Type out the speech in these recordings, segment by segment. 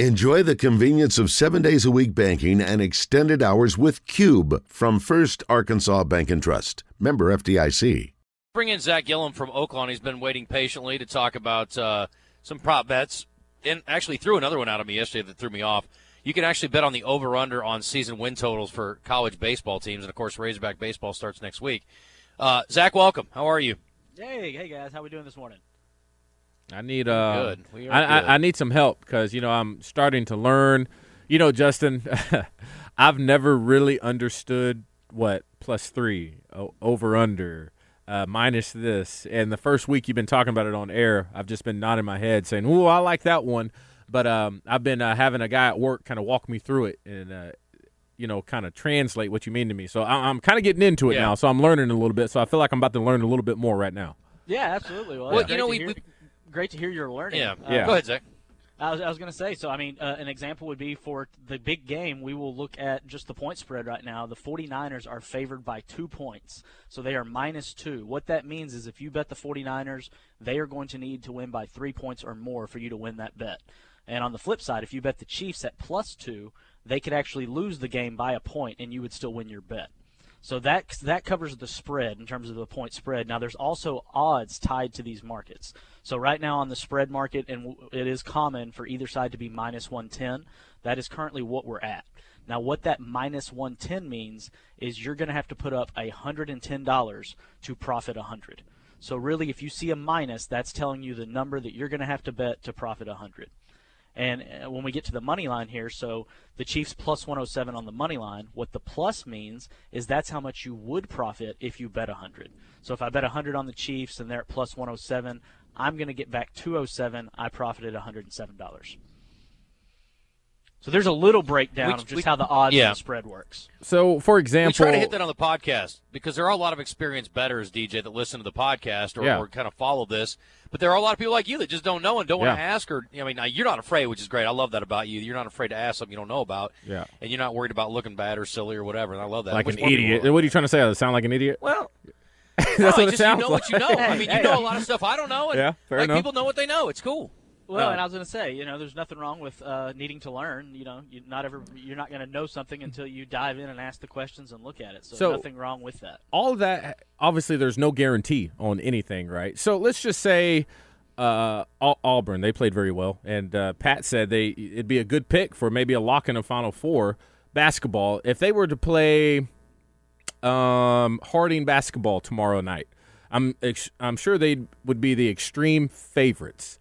Enjoy the convenience of seven days a week banking and extended hours with Cube from First Arkansas Bank and Trust. Member FDIC. Bring in Zack Gillham from Oaklawn. He's been waiting patiently to talk about uh, some prop bets, and actually threw another one out of me yesterday that threw me off. You can actually bet on the over/under on season win totals for college baseball teams, and of course, Razorback baseball starts next week. Uh, Zack, welcome. How are you? Hey, hey guys, how we doing this morning? I need uh, Good. I, good. I, I need some help because you know I'm starting to learn. You know, Justin, I've never really understood what plus three, o- over under, uh, minus this. And the first week you've been talking about it on air, I've just been nodding my head saying, "Ooh, I like that one." But um, I've been uh, having a guy at work kind of walk me through it and uh, you know kind of translate what you mean to me. So I- I'm kind of getting into it Yeah. now. So I'm learning a little bit. So I feel like I'm about to learn a little bit more right now. Yeah, absolutely. Well, Well, you know, we- we- great to hear you're learning. Yeah. Uh, Yeah. Go ahead, Zack. I was, I was going to say, so I mean, uh, an example would be for the big game, we will look at just the point spread right now. The 49ers are favored by two points, so they are minus two. What that means is if you bet the 49ers, they are going to need to win by three points or more for you to win that bet. And on the flip side, if you bet the Chiefs at plus two, they could actually lose the game by a point and you would still win your bet. So that that covers the spread in terms of the point spread. Now there's also odds tied to these markets. So right now on the spread market, and it is common for either side to be minus 110. That is currently what we're at. Now what that minus 110 means is you're going to have to put up a hundred and ten dollars to profit a hundred. So really, if you see a minus, that's telling you the number that you're going to have to bet to profit a hundred. And uh, when we get to the money line here, so the Chiefs plus 107 on the money line, what the plus means is that's how much you would profit if you bet 100. So if I bet 100 on the Chiefs and they're at plus 107, I'm going to get back 207. I profited $107. So there's a little breakdown We- of just we- how the odds yeah. and the spread works. So, for example, We example, try to hit that on the podcast because there are a lot of experienced bettors, DJ, that listen to the podcast or, Yeah. or kind of follow this. But there are a lot of people like you that just don't know and don't want to ask. Or I mean, now, you're not afraid, which is great. I love that about you. You're not afraid to ask something you don't know about. Yeah. And you're not worried about looking bad or silly or whatever. And I love that. like Which an idiot. What are you trying to say? I sound like an idiot? Well, That's no, what it just sounds you know like. what you know. I mean, you know hey. a lot of stuff I don't know. And Yeah, fair like enough. people know what they know. It's cool. Well, and I was going to say, you know, there's nothing wrong with uh, needing to learn. You know, you not ever you're not going to know something until you dive in and ask the questions and look at it. So, So- nothing wrong with that. all of that obviously there's no guarantee on anything right so let's just say uh, Au- auburn they played very well and uh, pat said they it'd be a good pick for maybe a lock in a final four basketball if they were to play um, harding basketball tomorrow night i'm ex- i'm sure they would be the extreme favorites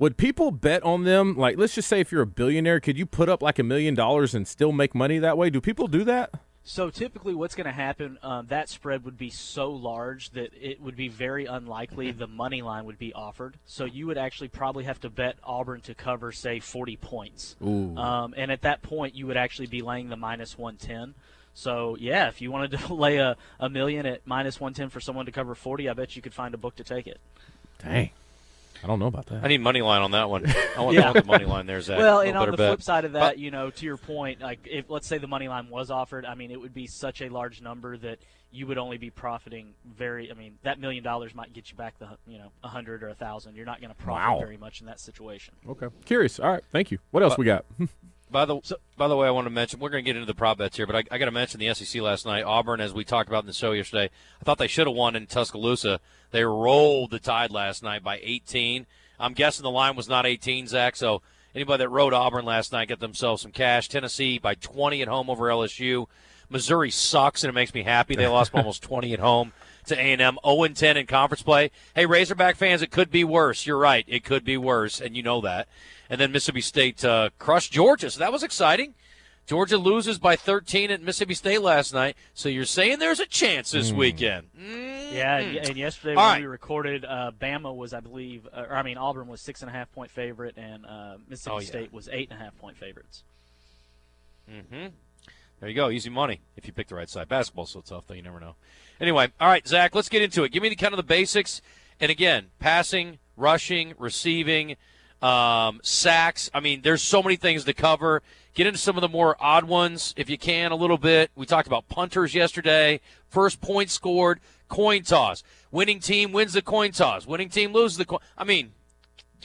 would people bet on them like let's just say if you're a billionaire could you put up like a million dollars and still make money that way do people do that So typically, what's going to happen? Um, that spread would be so large that it would be very unlikely the money line would be offered. So you would actually probably have to bet Auburn to cover, say, 40 points. Ooh. Um, and at that point, you would actually be laying the minus 110. So yeah, if you wanted to lay a, a million at minus 110 for someone to cover 40, I bet you could find a book to take it. dang i don't know about that I need money line on that one. I want, I want the money line there, Zack. Well, A and on the better flip bet. side of that, you know, to your point, like if let's say the money line was offered, I mean, it would be such a large number that you would only be profiting very. I mean, that million dollars might get you back the you know a hundred or a thousand. You're not going to profit Wow. very much in that situation. Okay. Curious. All right. Thank you. What else we got? By the by the way, I want to mention we're going to get into the prop bets here, but I, I got to mention the SEC last night. Auburn, as we talked about in the show yesterday, I thought they should have won in Tuscaloosa. They rolled the Tide last night by 18. I'm guessing the line was not 18, Zack. So anybody that rode Auburn last night get themselves some cash. Tennessee by 20 at home over LSU. Missouri sucks, and it makes me happy. They lost by almost 20 at home to A&M. 0-10 in conference play. Hey, Razorback fans, it could be worse. You're right. It could be worse, and you know that. And then Mississippi State uh, crushed Georgia, so that was exciting. Georgia loses by 13 at Mississippi State last night, so you're saying there's a chance this weekend. Mm. Yeah, and- and yesterday All when right. we recorded, uh, Bama was, I believe, uh, or I mean, Auburn was six and a half point favorite, and uh, Mississippi Oh, yeah. State was eight and a half point favorites. There you go, easy money if you pick the right side. Basketball's so tough, though, you never know. Anyway, all right, Zack, let's get into it. Give me the kind of the basics. And again, passing, rushing, receiving, um, sacks. I mean, there's so many things to cover. Get into some of the more odd ones if you can a little bit. We talked about punters yesterday. First point scored, coin toss. Winning team wins the coin toss. Winning team loses the coin. I mean,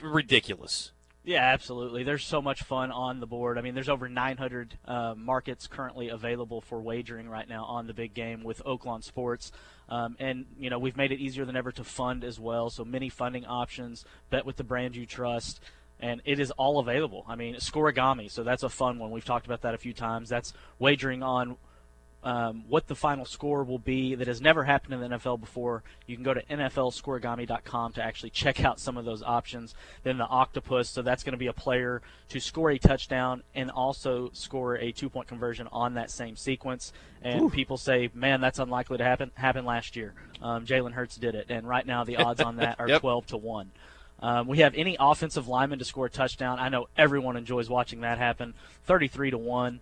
ridiculous. Yeah, absolutely. There's so much fun on the board. I mean, there's over 900 uh, markets currently available for wagering right now on the big game with Oaklawn Sports. Um, and, you know, we've made it easier than ever to fund as well. So many funding options, bet with the brand you trust. And it is all available. I mean, Scorigami, so that's a fun one. We've talked about that a few times. That's wagering on um, what the final score will be that has never happened in the NFL before. You can go to NFLScorigami.com to actually check out some of those options. Then the Octopus, so that's going to be a player to score a touchdown and also score a two point conversion on that same sequence. And Ooh. people say, man, that's unlikely to happen. Happened last year. Um, Jalen Hurts did it, and right now the odds on that are yep. 12 to one. Um, we have any offensive lineman to score a touchdown. I know everyone enjoys watching that happen. 33 to one.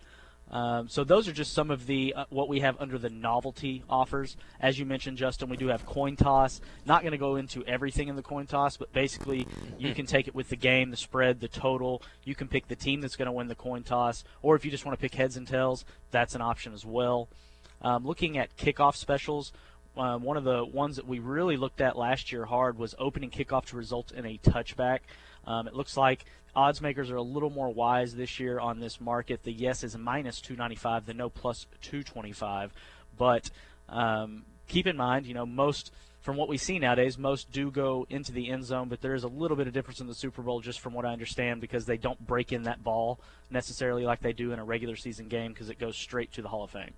Um, so those are just some of the uh, what we have under the novelty offers. As you mentioned, Justin, we do have coin toss. Not going to go into everything in the coin toss, but basically you can take it with the game, the spread, the total. You can pick the team that's going to win the coin toss, or if you just want to pick heads and tails, that's an option as well. Um, looking at kickoff specials, um, one of the ones that we really looked at last year hard was opening kickoff to result in a touchback. Um, it looks like odds makers are a little more wise this year on this market. The yes is minus 295, the no plus 225. But um, keep in mind, you know, most from what we see nowadays, most do go into the end zone, but there is a little bit of difference in the Super Bowl, just from what I understand, because they don't break in that ball necessarily like they do in a regular season game, because it goes straight to the Hall of Fame.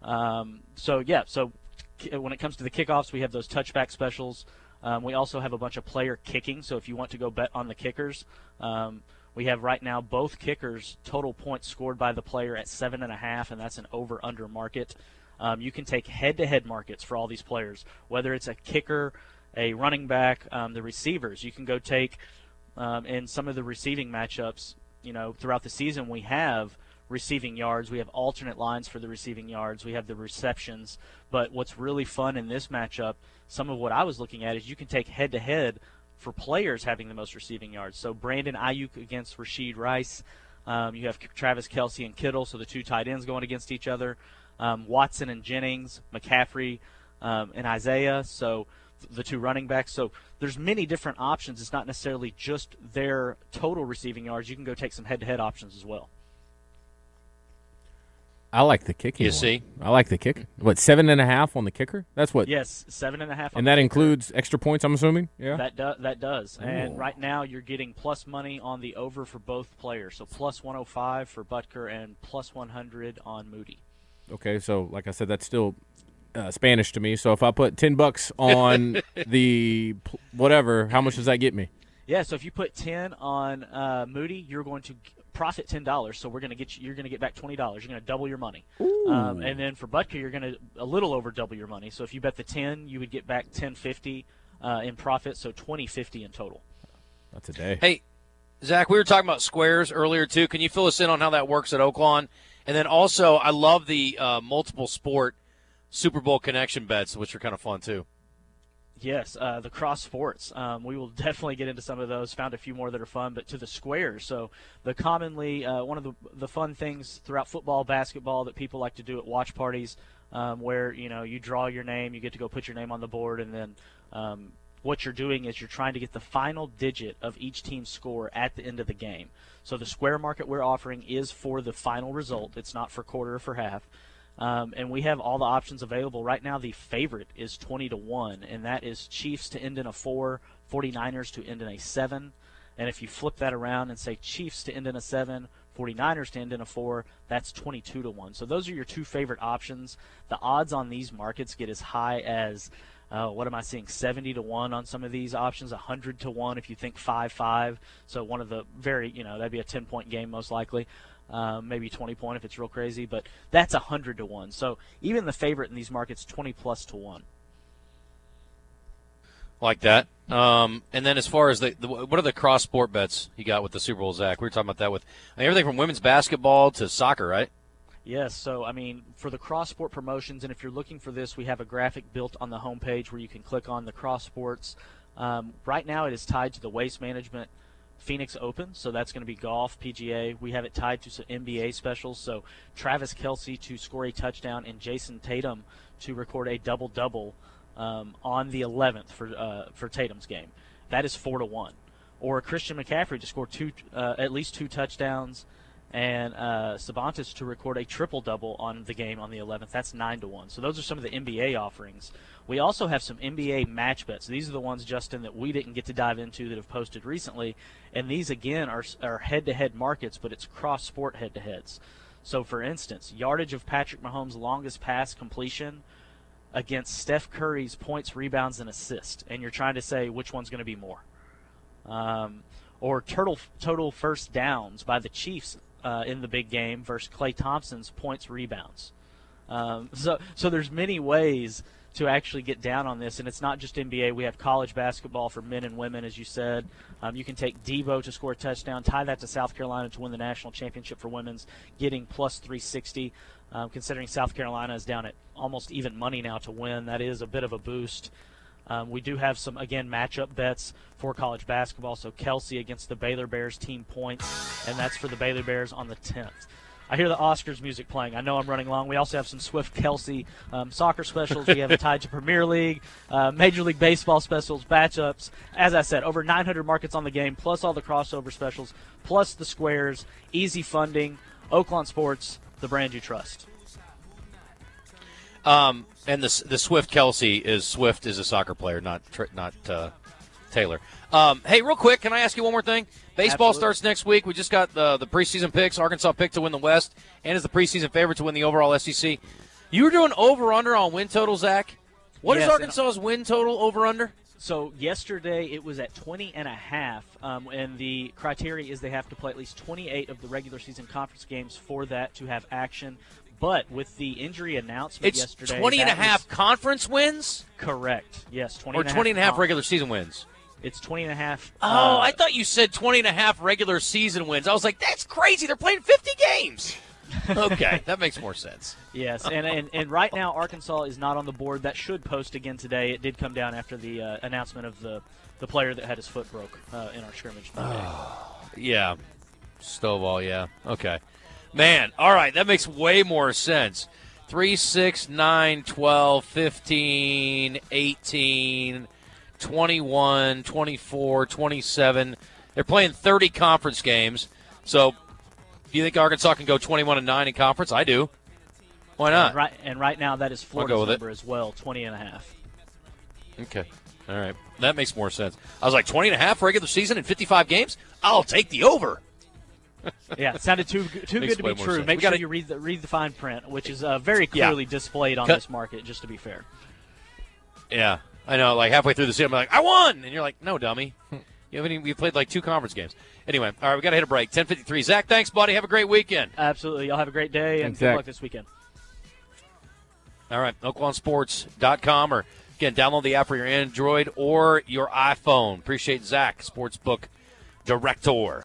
Um, so yeah, so when it comes to the kickoffs, we have those touchback specials. Um, we also have a bunch of player kicking, so if you want to go bet on the kickers, um, we have right now both kickers total points scored by the player at seven and a half, and that's an over/under market. Um, you can take head-to-head markets for all these players, whether it's a kicker, a running back, um, the receivers. You can go take um, in some of the receiving matchups. You know, throughout the season, we have receiving yards. We have alternate lines for the receiving yards. We have the receptions. But what's really fun in this matchup, some of what I was looking at, is you can take head to head for players having the most receiving yards. So Brandon Aiyuk against Rashee Rice. Um, you have Travis Kelce and Kittle, so the two tight ends going against each other. Um, Watson and Jennings, McCaffrey um, and Isiah. So the two running backs. So there's many different options. It's not necessarily just their total receiving yards. You can go take some head-to-head options as well. I like the kicking. You one. see, I like the kick. What seven and a half on the kicker? That's what. Yes, seven and a half. And that includes extra points. I'm assuming. Yeah. That does. that does. Ooh. And right now you're getting plus money on the over for both players. So plus 105 for Butker and plus 100 on Moody. Okay, so like I said, that's still uh, Spanish to me. So if I put ten bucks on the whatever, how much does that get me? Yeah, so if you put ten on uh, Moody, you're going to profit ten dollars. So we're going to get you, you're going to get back twenty dollars. You're going to double your money. Um, and then for Butker, you're going to a little over double your money. So if you bet the ten, you would get back ten fifty uh, in profit. So twenty fifty in total. That's a day. Hey, Zack, we were talking about squares earlier too. Can you fill us in on how that works at Oaklawn? And then also, I love the uh, multiple sport Super Bowl connection bets, which are kind of fun too. Yes, uh, the cross sports. Um, we will definitely get into some of those. Found a few more that are fun, but to the squares. So the commonly uh, one of the the fun things throughout football, basketball that people like to do at watch parties, um, where you know you draw your name, you get to go put your name on the board, and then um, what you're doing is you're trying to get the final digit of each team's score at the end of the game. So the square market we're offering is for the final result. It's not for quarter or for half. Um, and we have all the options available. Right now, the favorite is 20 to 1, and that is Chiefs to end in a 4, 49ers to end in a 7. And if you flip that around and say Chiefs to end in a 7, 49ers to end in a 4, that's 22 to 1. So those are your two favorite options. The odds on these markets get as high as uh, what am I seeing? 70 to 1 on some of these options, 100 to 1 if you think 5 5. So one of the very, you know, that'd be a 10 point game most likely. Um, maybe 20 point if it's real crazy, but that's 100 to 1. So even the favorite in these markets, 20 plus to 1. Like that. Um, and then as far as the, the, what are the cross sport bets you got with the Super Bowl, Zack? We were talking about that with I mean, everything from women's basketball to soccer, right? Yes, so I mean, for the cross sport promotions, and if you're looking for this, we have a graphic built on the homepage where you can click on the cross sports. Um, right now, it is tied to the waste management Phoenix Open, so that's going to be golf, PGA. We have it tied to some NBA specials, so Travis Kelce to score a touchdown and Jayson Tatum to record a double double um, on the 11th for uh, for Tatum's game. That is four to one. or Christian McCaffrey to score two, uh, at least two touchdowns, and uh, Sabonis to record a triple double on the game on the 11th. That's nine to one. So those are some of the NBA offerings. We also have some NBA match bets. These are the ones, Justin, that we didn't get to dive into that have posted recently, and these again are are head-to-head markets, but it's cross-sport head-to-heads. So, for instance, yardage of Patrick Mahomes' longest pass completion against Steph Curry's points, rebounds, and assists, and you're trying to say which one's going to be more. Um, or total total first downs by the Chiefs uh, in the big game versus Klay Thompson's points, rebounds. Um, so, so there's many ways to actually get down on this. And it's not just NBA. We have college basketball for men and women, as you said. Um, you can take Deebo to score a touchdown, tie that to South Carolina to win the national championship for women's, getting plus 360. Um, considering South Carolina is down at almost even money now to win, that is a bit of a boost. Um, we do have some, again, matchup bets for college basketball. So Kelce against the Baylor Bears team points, and that's for the Baylor Bears on the 10th. I hear the Oscars music playing. I know I'm running long. We also have some Swift Kelsey um, soccer specials. We have a tied to Premier League, uh, Major League Baseball specials, matchups. As I said, over 900 markets on the game, plus all the crossover specials, plus the squares, easy funding. Oaklawn Sports, the brand you trust. Um, and the the Swift Kelsey is Swift is a soccer player, not not uh, Taylor. Um, hey, real quick, can I ask you one more thing? Baseball Absolutely. starts next week. We just got the the preseason picks. Arkansas picked to win the West and is the preseason favorite to win the overall SEC. You were doing over under on win total, Zack. What yes, is Arkansas's win total over under? So yesterday it was at 20 and a half, um, and the criteria is they have to play at least 28 of the regular season conference games for that to have action. But with the injury announcement it's yesterday, 20 and a half conference wins? Correct. Yes, 20 or and 20 and a half regular season wins. It's 20 and a half. Oh, uh, I thought you said 20 and a half regular season wins. I was like, that's crazy. They're playing 50 games. okay, that makes more sense. Yes, and, and and right now Arkansas is not on the board. That should post again today. It did come down after the uh, announcement of the the player that had his foot broke uh, in our scrimmage. yeah, Stovall. Yeah. Okay. Man, all right, that makes way more sense. 3, 6, 9, 12, 15, 18, 21, 24, 27. They're playing 30 conference games. So, do you think Arkansas can go 21 and 9 in conference? I do. Why not? And right, and right now, that is Florida's number it. as well, 20 and a half. Okay. All right. That makes more sense. I was like, 20 and a half regular season in 55 games? I'll take the over. Yeah, it sounded too too good to be true. Sense. Make we sure gotta, you read the read the fine print, which is uh, very clearly yeah. displayed on Cut. this market. Just to be fair. Yeah, I know. Like halfway through the season, I'm like, I won, and you're like, No, dummy. You haven't even, we played like two conference games. Anyway, all right, we got to hit a break. 10:53. Zack, thanks, buddy. Have a great weekend. Absolutely. Y'all have a great day and good luck this weekend. All right, OaklawnSports.com or again, download the app for your Android or your iPhone. Appreciate Zack, Sportsbook Director.